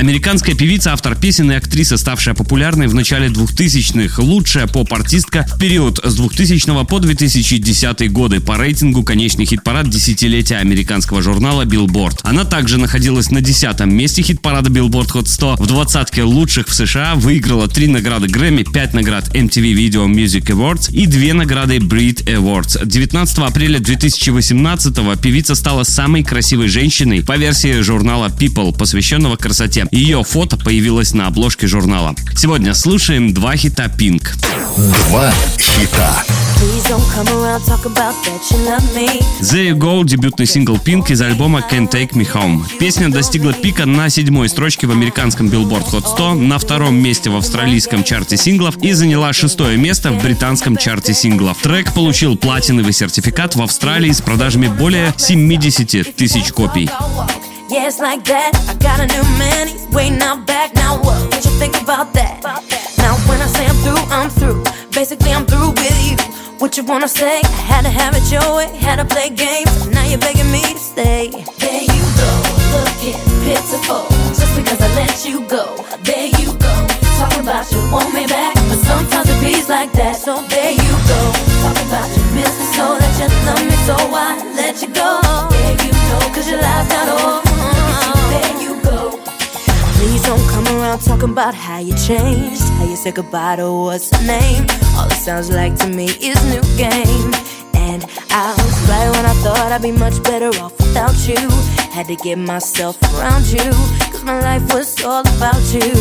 Американская певица, автор песен и актриса, ставшая популярной в начале 2000-х, лучшая поп-артистка в период с 2000 по 2010 годы по рейтингу конечный хит-парад десятилетия американского журнала Billboard. Она также находилась на десятом месте хит-парада Billboard Hot 100, в двадцатке лучших в США, выиграла три награды Грэмми, пять наград MTV Video Music Awards и две награды Brit Awards. 19 апреля 2018 певица стала самой красивой женщиной по версии журнала People, посвященного красоте. Ее фото появилось на обложке журнала. Сегодня слушаем два хита Pink. Два хита. There You Go – дебютный сингл Pink из альбома Can't Take Me Home. Песня достигла пика на седьмой строчке в американском Billboard Hot 100, на втором месте в австралийском чарте синглов и заняла шестое место в британском чарте синглов. Трек получил платиновый сертификат в Австралии с продажами более 70 тысяч копий. Yeah, it's like that. I got a new man, he's waiting out back. Now what? What you think about that? Now when I say I'm through, I'm through. Basically, I'm through with you. What you wanna say? I had to have it your way, had to play games. Now you're begging me to stay. There you go, looking pitiful. Just because I let you go. There you go, talking about you want me back. But sometimes it beats like that. So there you go, talking about you miss me so that you love me so I let you go. There you know, cause your life's not over. Around talking about how you changed, how you said goodbye to what's her name. All it sounds like to me is new game. And I was right when I thought I'd be much better off without you. Had to get myself around you, cause my life was all about you.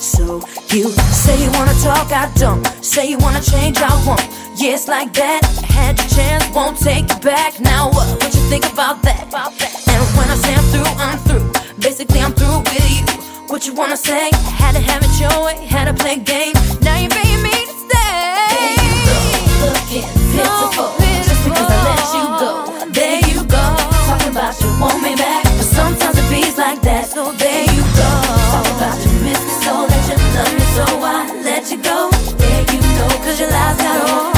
So you say you wanna talk, I don't. Say you wanna change, I won't. Yeah, it's like that. Had your chance, won't take it back. Now what? What you think about that? And when I say I'm through, I'm through. Basically, I'm through with you. What you wanna say? Had to have it your way, had to play games. Now you're begging me to stay. There you go, looking pitiful. Just because I let you go. There you go, talking about you want me back. But sometimes it beats like that. So there you go, talking about you miss me so that you love me so I let you go. There you know, cause your lies got on.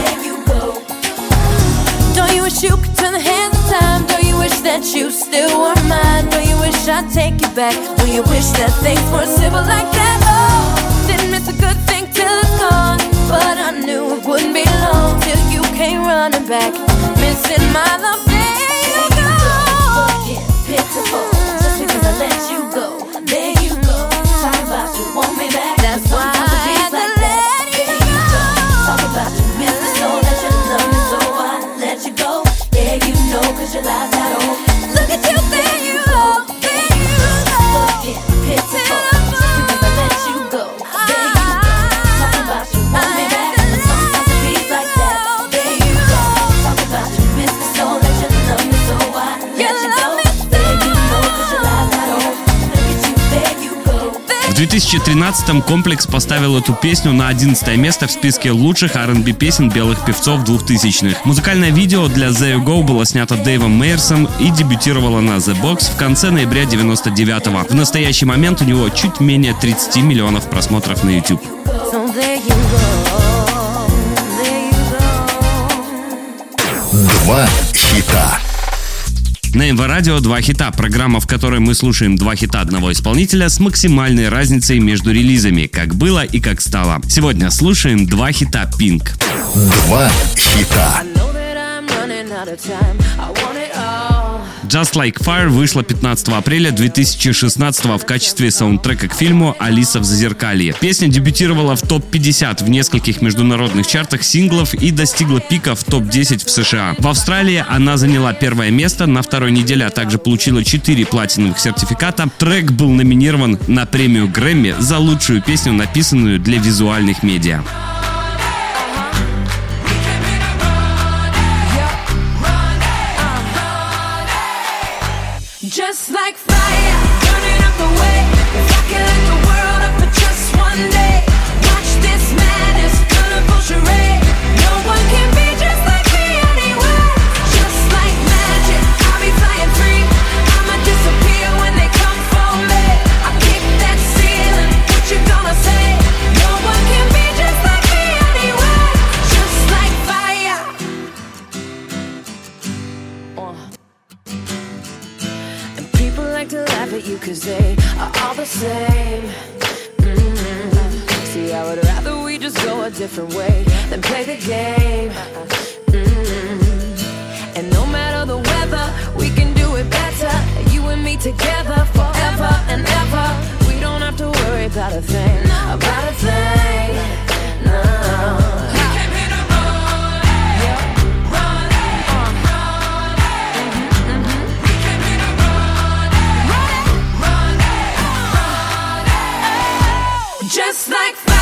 There you go. Don't you wish you could turn the hands of time? Don't you wish that you still were mine? Wish I'd take you back? Do you wish that things were simple like that? Oh, didn't miss a В 2013-м комплекс поставил эту песню на 11 место в списке лучших R&B песен белых певцов 2000-х. Музыкальное видео для The You Go было снято Дэйвом Мейерсом и дебютировало на The Box в конце ноября 99-го. В настоящий момент у него чуть менее 30 миллионов просмотров на YouTube. Два хита. На МВ Радио «Два хита» – программа, в которой мы слушаем два хита одного исполнителя с максимальной разницей между релизами, как было и как стало. Сегодня слушаем два хита Pink. Два хита. I know that I'm running out of time. I want it all. Just Like Fire вышла 15 апреля 2016 в качестве саундтрека к фильму «Алиса в Зазеркалье». Песня дебютировала в топ-50 в нескольких международных чартах синглов и достигла пика в топ-10 в США. В Австралии она заняла первое место, на второй неделе, а также получила 4 платиновых сертификата. Трек был номинирован на премию Грэмми за лучшую песню, написанную для визуальных медиа. are all the same. Mm-hmm. See, I would rather we just go a different way than play the game. Mm-hmm. And no matter the weather, we can do it better. You and me together forever. Just like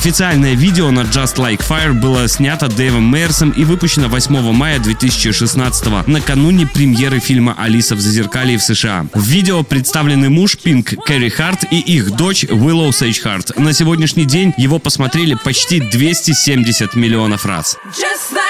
Официальное видео на Just Like Fire было снято Дэйвом Мейерсом и выпущено 8 мая 2016 накануне премьеры фильма «Алиса в Зазеркалье» в США. В видео представлены муж Пинк Кэрри Харт и их дочь Уиллоу Сейдж Харт. На сегодняшний день его посмотрели почти 270 миллионов раз. Just like